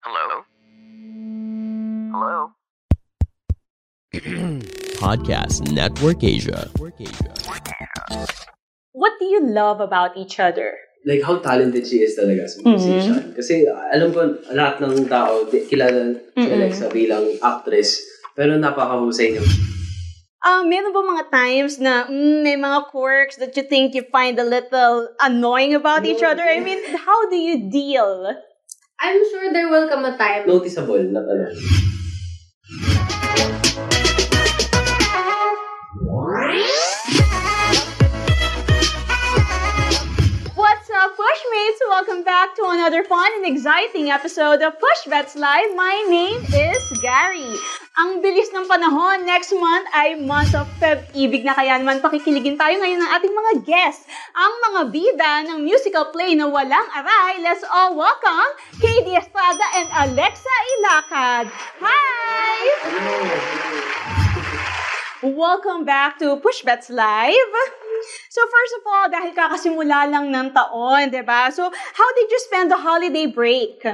Hello? Hello? Podcast Network Asia. What do you love about each other? like how talented she is talaga sa musician. Kasi alam ko lahat ng tao di, kilala si Alexa bilang actress pero napakahusay niya. Um, meron ba mga times na mm, may mga quirks that you think you find a little annoying about each other? I mean, how do you deal? I'm sure there will come a time. Noticeable na ano. Back to another fun and exciting episode of Push Bets Live. My name is Gary. Ang bilis ng panahon, next month ay month of Feb Ibig na kaya naman pakikiligin tayo ngayon ng ating mga guests. Ang mga bida ng musical play na walang aray. Let's all welcome Katie Estrada and Alexa Ilacad. Hi! Welcome back to Push Bets Live. So first of all, dahil kakasimula lang ng taon, di ba? So how did you spend the holiday break?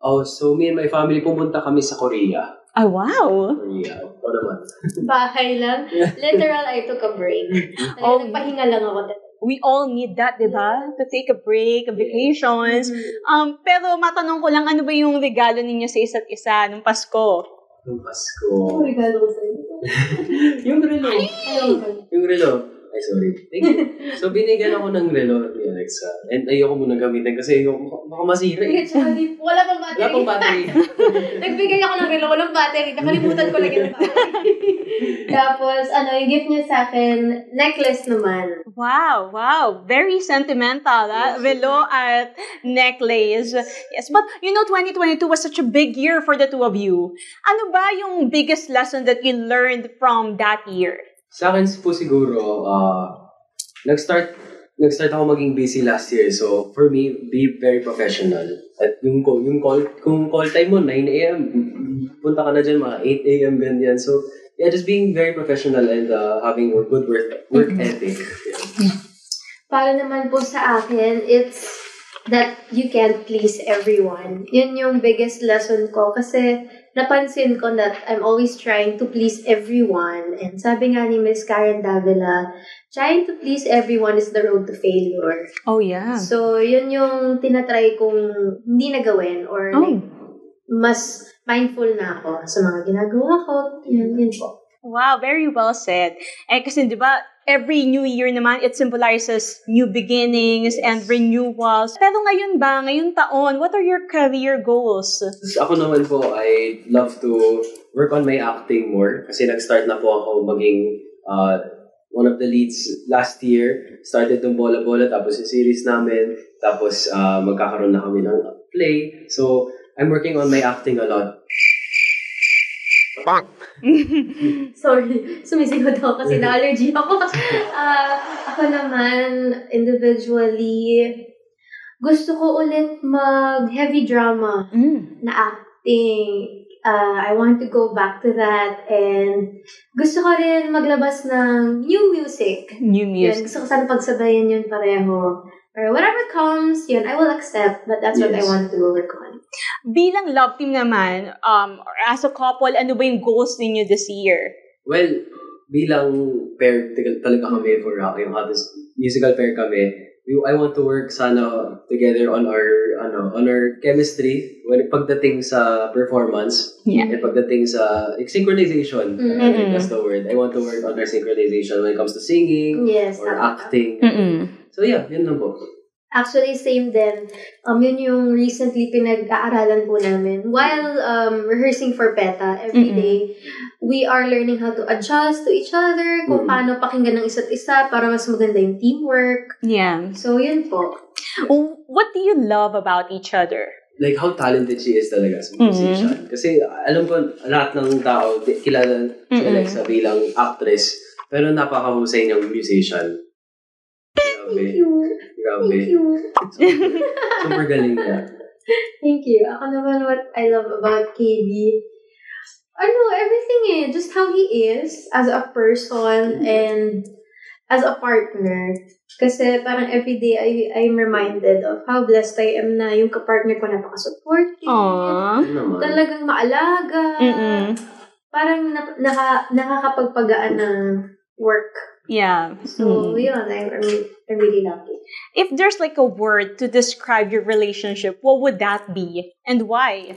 Oh, so me and my family pumunta kami sa Korea. Oh, wow. Korea. O naman. Bahay lang. Literal, I took a break. Oh. Oh. Nagpahinga lang ako. We all need that, di ba? To take a break, a vacations. Um, pero matanong ko lang, ano ba yung regalo ninyo sa isa't isa nung Pasko? Yung Pasko. Ano regalo ko sa'yo? yung relo. Ko. Yung relo. Ay, sorry. Thank you. So, binigyan ako ng relo ni Alexa. And ayoko muna gamitin kasi ayoko, baka- masira eh. Di- Wala pang battery. Wala pang battery. Nagbigay ako ng relo, walang battery. Nakalimutan ko lang yung battery. Tapos, ano, yung gift niya sa akin, necklace naman. Wow, wow. Very sentimental, ah. Velo at necklace. Yes, but you know, 2022 was such a big year for the two of you. Ano ba yung biggest lesson that you learned from that year? Sa akin po siguro, uh, nag-start nag-start ako maging busy last year. So, for me, be very professional. At yung, call- yung call, kung call time mo, 9 a.m., punta ka na dyan, mga 8 a.m., ganyan. So, yeah, just being very professional and uh, having a good work, work ethic. Yeah. Para naman po sa akin, it's that you can't please everyone. Yun yung biggest lesson ko kasi napansin ko that I'm always trying to please everyone. And sabi nga ni Miss Karen Davila, trying to please everyone is the road to failure. Oh, yeah. So, yun yung tinatry kong hindi na gawin or Oh. like, mas mindful na ako sa mga ginagawa ko. Yun, yun po. Wow, very well said. Eh, kasi di ba, every new year naman, it symbolizes new beginnings and renewals. Pero ngayon ba, ngayong taon, what are your career goals? Ako naman po, I love to work on my acting more. Kasi nag-start na po ako maging uh, one of the leads last year. Started yung Bola Bola, tapos yung series namin. Tapos uh, magkakaroon na kami ng play. So, I'm working on my acting a lot. Sorry, sumisigaw ako kasi na-allergy ako. Ah, ako naman, individually, gusto ko ulit mag-heavy drama Mm. na acting. Ah, I want to go back to that. And gusto ko rin maglabas ng new music. New Yun, music. gusto ko sana pagsabayan yun pareho. Or whatever comes, yun, I will accept. But that's what I Yes. want to work on. Bilang love team naman, um, or as a couple, ano ba yung goals ninyo this year? Well, bilang pair tal- talaga kami for uh, yung hottest musical pair kami, we, I want to work sana together on our ano on our chemistry when pagdating sa performance Yeah. and pagdating sa like, synchronization I Mhm. think that's the word I want to work on our synchronization when it comes to singing Yes. or acting Mm-mm. so yeah yun lang po Actually, same din. Um, yun yung recently pinag-aaralan po namin. While um, rehearsing for PETA every Mm-mm. day, we are learning how to adjust to each other, kung Mm-mm. paano pakinggan ng isa't isa para mas maganda yung teamwork. Yeah. So, yun po. What do you love about each other? like how talented she is talaga sa musician. Kasi alam ko lahat ng tao kilala si Mhm. Alexa bilang actress pero napakahusay niyang musician. Thank you. Grabe. Thank you. Super, super galing niya. Thank you. Ako naman what I love about KB, ano, everything eh. Just how he is as a person and as a partner, kasi parang everyday I, I'm reminded of how blessed I am na yung kapartner ko napaka-supportive. Aww. Naman? Talagang maalaga. Mm-mm. Parang na, naka, nakakapagpagaan ng work. Yeah. So, Mm. yun, I'm, I'm, I'm really lucky. If there's like a word to describe your relationship, what would that be? And why?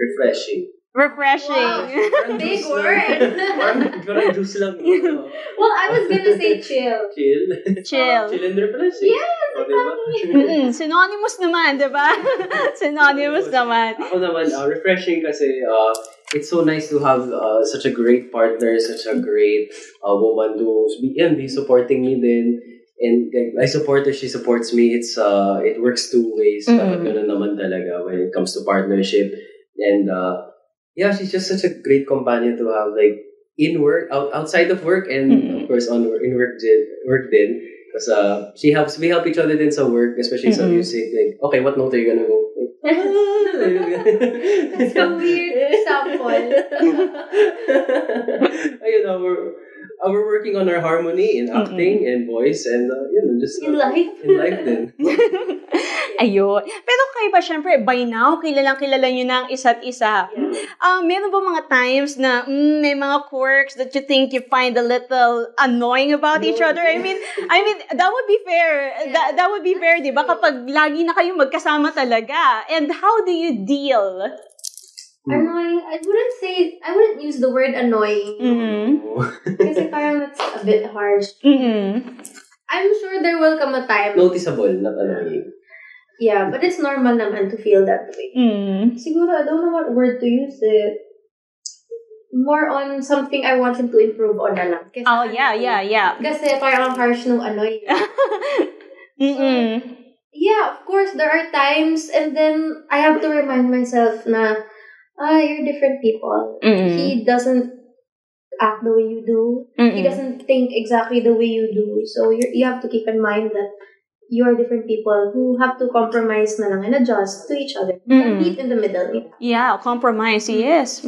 Refreshing. Refreshing. Parang Big word. Parang, parang juice lang. Well, I was gonna say chill. Chill. Chill. Chill and refreshing. Yes, O, diba? Mm-mm. Synonymous naman, di ba? Synonymous naman. Ako naman, uh, refreshing kasi uh, it's so nice to have uh, such a great partner, such a great uh, woman to be, yan, be supporting me din. And like, I support her, she supports me. It's uh, it works two ways. Dapat ganun naman talaga when it comes to partnership. And uh, yeah, she's just such a great companion to have like in work, out, outside of work, and Mm-mm. of course on work, in work din, work din. Because uh, she helps, we help each other in some work, especially sa Mm-mm. music. Like, okay, what note are you gonna go? That's a weird example. Ayun, uh, we're, uh, we're working on our harmony in acting and voice and uh, know, just uh, In life. in life din. Ayun. Pero kayo ba, syempre, by now, kilalang kilala nyo na ang isa't isa. Ah, meron ba mga times na mm, may mga quirks that you think you find a little annoying about each No. other? I mean, I mean, that would be fair. That, that would be fair, di ba? Kapag lagi na kayo magkasama talaga. And how do you deal? Annoying. I wouldn't say, I wouldn't use the word annoying. Mm-hmm. Kasi parang that's a bit harsh. Mm-hmm. I'm sure there will come a time. Noticeable, not annoying. Yeah, but it's normal naman to feel that way. Mm-hmm. Siguro, I don't know what word to use it. More on something I want him to improve on na lang. Kasi, Oh, yeah, yeah, yeah. Kasi parang ang harsh nung annoy. Mm-mm. yeah, of course, there are times and then I have to remind myself na, ah, you're different people. Mm-mm. He doesn't act the way you do. He Mm-mm. doesn't think exactly the way you do. So you you have to keep in mind that you are different people who have to compromise na lang and adjust to each other. Mm-mm. Meet in the middle. Yeah, compromise, yes.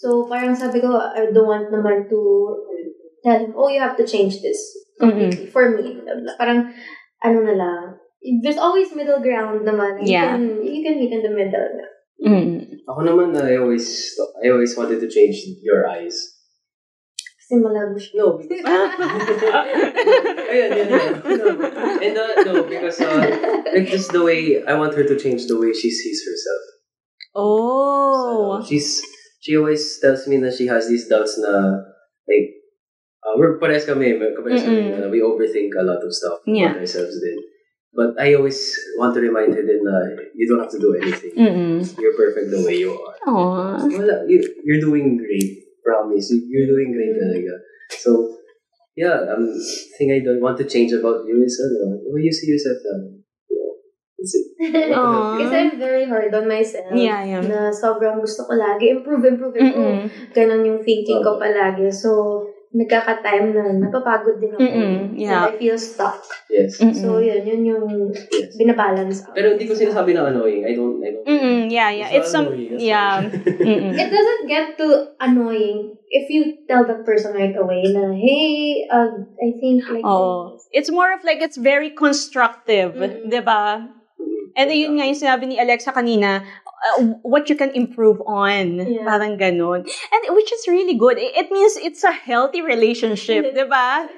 So parang sabi ko, I don't want naman to tell him, oh, you have to change this completely for me. Parang, ano na lang. There's always middle ground naman. You Yeah. Can, you can meet in the middle. Mm. Ako naman, I always, I always wanted to change your eyes. Kasi malabo siya. No, because, Ayun, yun, yun. No, and uh, no, because uh, like just the way I want her to change the way she sees herself. Oh. So, she's she always tells me that she has these doubts na like uh, we're pares kami, pares kami na we overthink a lot of stuff Yeah. about ourselves din. But I always want to remind her din na you don't have to do anything. Mm-mm. You're perfect the way you are. Aww. Wala, you, you're doing great. Promise. You- You're doing great talaga. So, yeah, um, thing I don't want to change about you is, ano, way you see yourself now. Kasi I'm very hard on myself. Yeah, yeah. Na sobrang gusto ko lagi. Improve, improve, improve. Mm-mm. Ganon yung thinking ko palagi. So, nagkaka-time na napapagod din ako. Mm-mm, yeah. And I feel stuck. Yes. Mm-mm. So, yun, yun yung Yes. binabalance out. Pero hindi ko sinasabi na annoying. I don't, I don't. Mm-mm, yeah, yeah. It's some, annoying, that's yeah. It doesn't get too annoying if you tell that person right away na, hey, uh, I think like Oh. It's more of like, it's very constructive. Mm-mm. di ba? And yun nga yung sinabi ni Alexa kanina, uh, what you can improve on. Yeah. Parang ganun. And which is really good. It, it means it's a healthy relationship, di ba?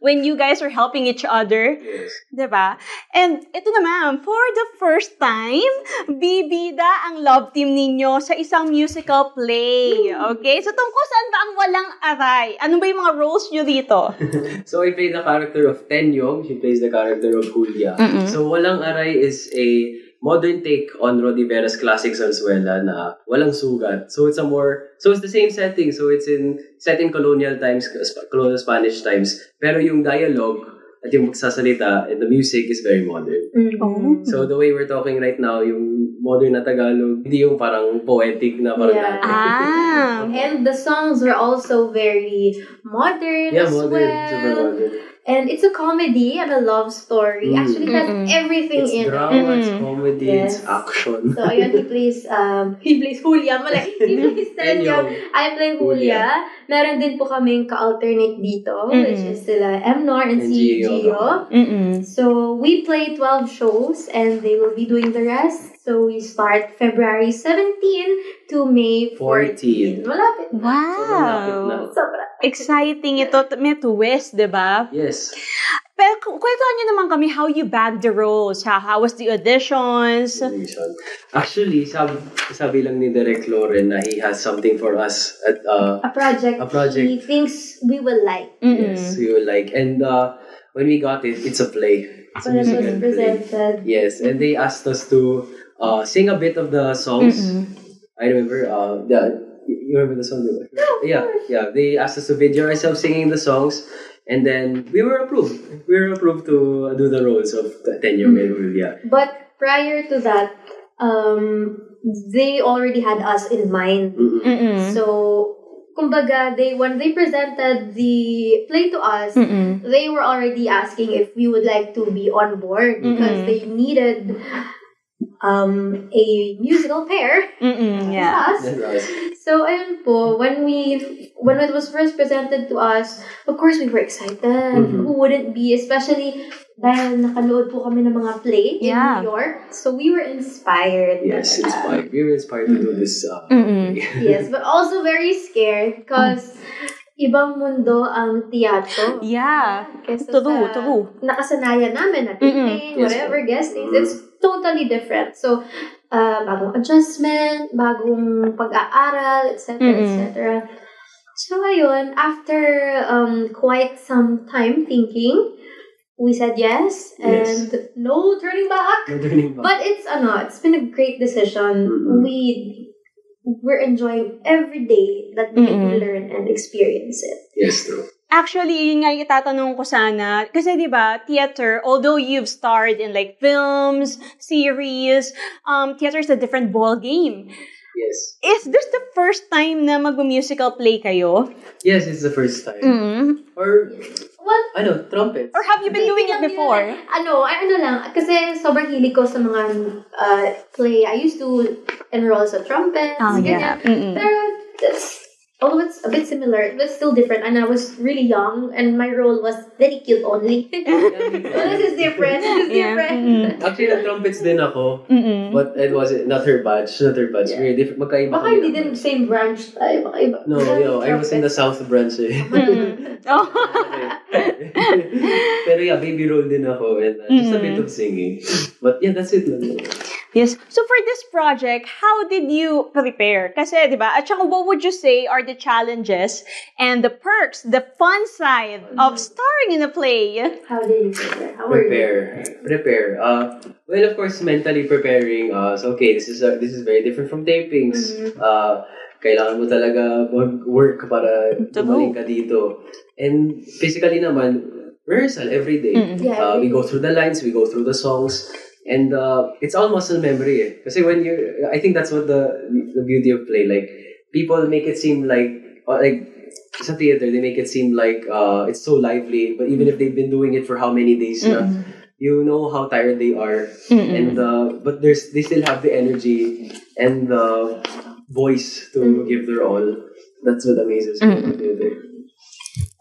When you guys are helping each other, Yes. di ba? And ito naman, for the first time, bibida ang love team ninyo sa isang musical play. Okay? So tungkol saan ba ang walang aray? Ano ba yung mga roles nyo dito? So I play the character of Tenyong. She plays the character of Julia. Mm-mm. So Walang Aray is a modern take on Rodi Vera's classic Zarzuela na walang sugat. So it's a more, so it's the same setting. So it's in, set in colonial times, colonial Spanish times. Pero yung dialogue at yung magsasalita and the music is very modern. Mhm. Oh. So the way we're talking right now, yung modern na Tagalog, hindi yung parang poetic na parang Yeah. Ah. And the songs were also very modern Yeah, as modern. Super well. modern. And it's a comedy and a love story. Mm. Actually, it has Mm-mm. everything It's in it. drama, it's Mm. comedy, it's action. So, ayun, he plays, um, he plays Julia. Mali, he plays Tenyong. Tenyong. I play Julia. Meron din po kaming ka-alternate dito, Mm-mm. which is sila Mnor and, And si Gio. Mm-mm. So, we play 12 shows and they will be doing the rest. So, we start February 17 to May 14. 14. Malapit na. malapit na. Wow! Sobra. Exciting ito. May twist, di ba? Yes. Pero kwentuhan niyo naman kami how you bagged the roles. How, how was the auditions? Reason. Actually, sabi, sabi lang ni Derek Loren na he has something for us at uh, A project, A project. he thinks we will like. Mm-mm. yes, we will like. And uh, when we got it, it's a play. It's a When it was musical play. presented. Yes, and they asked us to uh, sing a bit of the songs. Mm-mm. I remember, uh, the, you remember the song? diba? yeah, yeah. They asked us to video ourselves singing the songs, and then we were approved. We were approved to do the roles of the 10 year old Yeah. But prior to that, um, they already had us in mind. Mm-mm. Mm-mm. So, kumbaga, they when they presented the play to us, Mm-mm. they were already asking if we would like to be on board because Mm-mm. they needed um a musical pair. Mm-mm. Yeah. So, ayun po, when we, when it was first presented to us, of course, we were excited. Mhm. Who wouldn't be? Especially dahil nakanood po kami ng mga play Yeah. in New York. So, we were inspired. Yes, inspired. We were inspired to do this. Uh. Yes, but also very scared because ibang mundo ang teatro. Yeah. Kesa True, sa true. nakasanayan namin na taping, Yes, whatever, po. guestings. Mhm. It's totally different. So, uh, bagong adjustment, bagong pag-aaral, etc., Mhm. etc. So, ayun, after um, quite some time thinking, we said yes, and Yes. no turning back. no turning back. But it's ano, it's been a great decision. Mhm. We we're enjoying every day that we get to Mm-mm. learn and experience it. yes, true. Actually, yun nga yung itatanong ko sana. Kasi di ba, theater, although you've starred in like films, series, um, theater is a different ball game. Yes. Is this the first time na mag-musical play kayo? Yes, it's the first time. Mm. Or, Well, ano, trumpets. Or have you been doing it before? yun. Ano, ano lang, kasi sobrang hilig ko sa mga uh, play. I used to enroll sa trumpets, Oh, yeah. Mm-mm. Pero, it's, although it's a bit similar, it's still different. And I was really young, and my role was very cute only. so this is different. This is Yeah. different. Mm-mm. Actually, nag-trumpets din ako. Mm-mm. But it was not her batch. Not her batch. Yeah. Very different. Magkaiba Baka hindi din same branch tayo. Baka iba. No, yo, I was in the South branch eh. Mm. Oh. Pero yeah, baby role din ako and uh, just a bit of singing. But yeah, that's it lang. Yes. So for this project, how did you prepare? Kasi, di ba, at saka what would you say are the challenges and the perks, the fun side of starring in a play? How did you prepare? How were you? Prepare. Prepare. Uh, well, of course, mentally preparing. Uh, so, okay, this is uh, this is very different from tapings. Mhm. Uh, kailangan mo talaga mag-work para True. gumaling ka dito. And physically naman, rehearsal every day. Mm. Yeah, Uh, we go through the lines, we go through the songs, and uh, it's all muscle memory. Eh. Kasi when you, I think that's what the the beauty of play. Like people make it seem like uh, like sa theater, they make it seem like uh, it's so lively. But even if they've been doing it for how many days, na, you know how tired they are, Mm-mm. and uh, but there's they still have the energy and the voice to Mm. give their all. That's what amazes me about theater.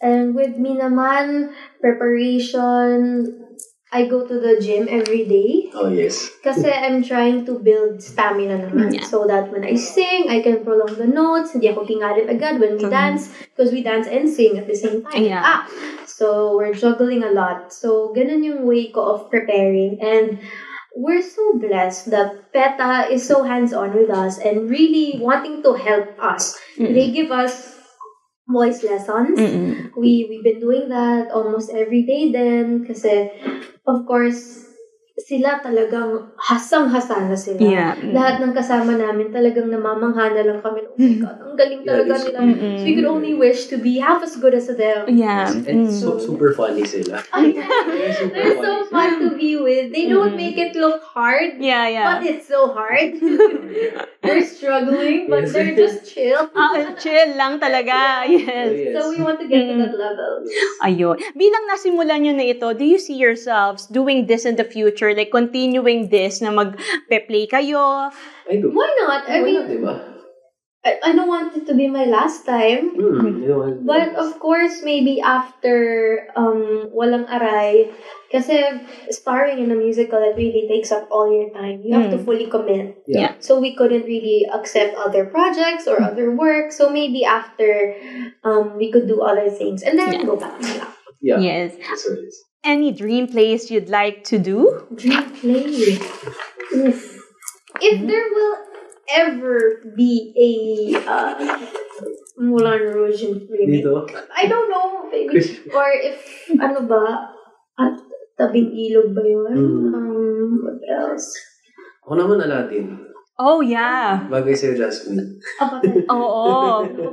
And with me naman, preparation, I go to the gym every day. Oh yes. Kasi I'm trying to build stamina naman. Yeah. So that when I sing, I can prolong the notes. Hindi ako kingarit agad when we Mhm. dance. Because we dance and sing at the same time. Yeah. Ah, so we're juggling a lot. So ganun yung way ko of preparing. And we're so blessed that PETA is so hands-on with us and really wanting to help us. They give us voice lessons. Mm-mm. We we've been doing that almost every day then kasi of course sila talagang hasang-hasa na sila. Yeah. Lahat ng kasama namin talagang namamangha na lang kami. Oh my God, ang galing Yeah, talaga this- nila. Mm-mm. So we could only wish to be half as good as them. Yeah. And Mm. so super funny sila. They're super They're so fun to be with. They don't Mm. make it look hard, Yeah, yeah. but it's so hard. they're struggling, but Yes. they're just chill. Ah, chill lang talaga. Oh, Yes. yes. So we want to get to Mm. that level. Ayun. Bilang nasimulan nyo na ito, do you see yourselves doing this in the future? Like, continuing this na mag-play kayo? I do. Why not? I Why mean, not, diba? I, I don't want it to be my last time. Hmm, you know, But of course, maybe after um Walang Aray, kasi starring in a musical, it really takes up all your time. You have to Mm. fully commit. Yeah. So we couldn't really accept other projects or other work. So maybe after, um, we could do other things and then Yeah. go back na yeah, Yes. that's what it is. Any dream plays you'd like to do? Dream play. Oof. If there will ever be a uh, Moulin Rouge remake, Dito, I don't know, maybe. Or if, ano ba, at tabing ilog ba yun? Mm. Um, what else? ako naman Aladdin. Oh, yeah. Bagay sa'yo, Jasmine. Ako talaga. Oo.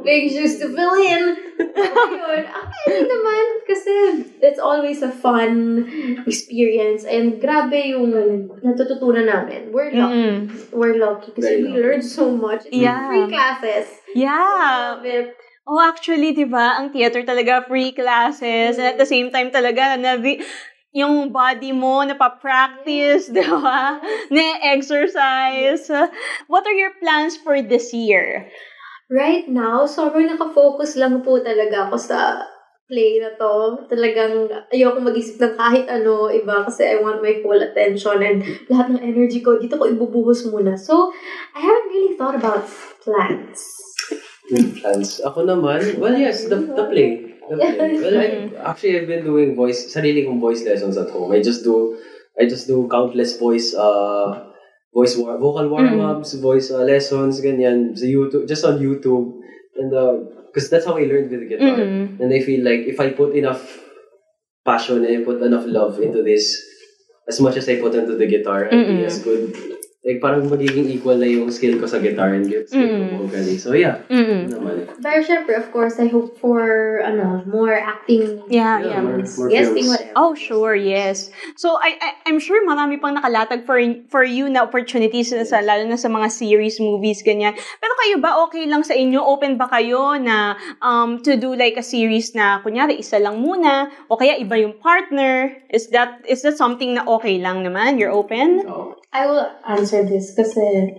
Big shoes to fill in. Ayun. Actually naman, kasi it's always a fun experience. And grabe yung natututunan namin. We're lucky. Mm-mm. We're lucky kasi Very we lucky. learned so much. It's Yeah. free classes. Yeah. Love it. Oh, actually, di ba, ang theater talaga free classes. And at the same time talaga, na yung body mo napapractice, di ba? Na-exercise. What are your plans for this year? Right now, sobrang nakafocus lang po talaga ako sa play na to. Talagang ayoko mag-isip ng kahit ano iba kasi I want my full attention and lahat ng energy ko dito ko ibubuhos muna. So, I haven't really thought about plans. Plans. Ako naman, well, yes, the, the play. Well, I, actually, I've been doing voice, sarili kong voice lessons at home. I just do, I just do countless voice, uh, voice war, vocal warm-ups, voice uh, lessons, ganyan, sa YouTube, just on YouTube. And, uh, because that's how I learned with the guitar. Mm-mm. And I feel like if I put enough passion and I put enough love into this, as much as I put into the guitar, I'll be as good. Like, parang magiging equal na yung skill ko sa guitar and skill ko Mm. vocally. So, yeah. Mm-mm. Naman. Pero syempre, of course, I hope for ano, more acting, Yeah, Yeah, yeah. more- more guesting, films. whatever. Oh, sure, yes. So, I, I, I'm sure marami pang nakalatag for, for you na opportunities na sa, lalo na sa mga series, movies, ganyan. Pero kayo ba, okay lang sa inyo? Open ba kayo na um, to do like a series na, kunyari, isa lang muna, o kaya iba yung partner? Is that, is that something na okay lang naman? You're open? Oh. I will answer this kasi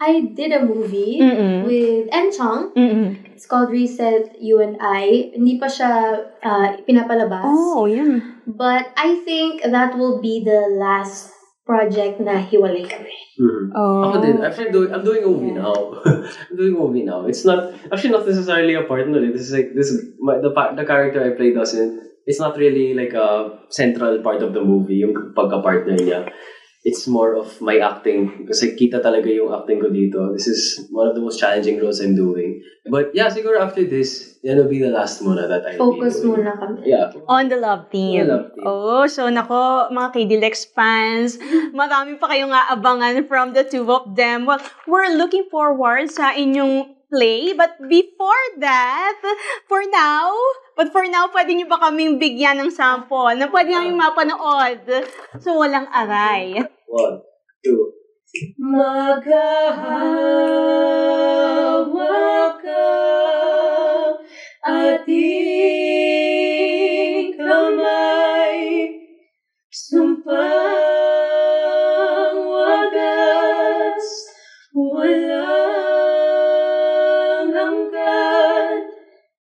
I did a movie Mm-mm. with Enchong. Mm-mm. It's called Reset You and I. Hindi pa siya uh, pinapalabas. Oh, yeah. But I think that will be the last project na hiwalay kami. Mhm. Oh. Ako din. Actually, doing, I'm doing a movie now. I'm doing a movie now. It's not actually not necessarily a partner. This is like this is my, the the character I play doesn't. It's not really like a central part of the movie. Yung pagka-partner niya. It's more of my acting. Kasi kita talaga yung acting ko dito. This is one of the most challenging roles I'm doing. But yeah, siguro after this, yan will be the last muna that I'll Focus be doing. muna kami. Yeah. On the love team. On the love team. Oh, so nako, mga KDLX fans, marami pa kayong aabangan from the two of them. Well, we're looking forward sa inyong play. But before that, for now, but for now, pwede nyo ba kaming bigyan ng sample na pwede namin mapanood? So, walang aray. One, two. Maghahawa ka ating kamay Sumpang wagas Walang hanggan.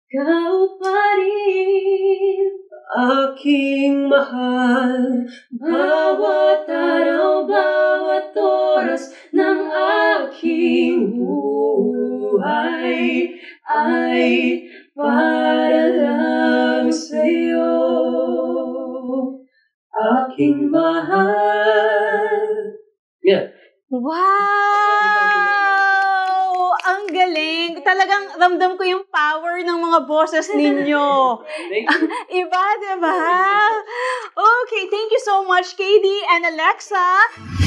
Kau pa rin aking mahal. Bawat araw, ramdam ko yung power ng mga boses ninyo. Iba, diba? Okay, thank you so much, Katie and Alexa.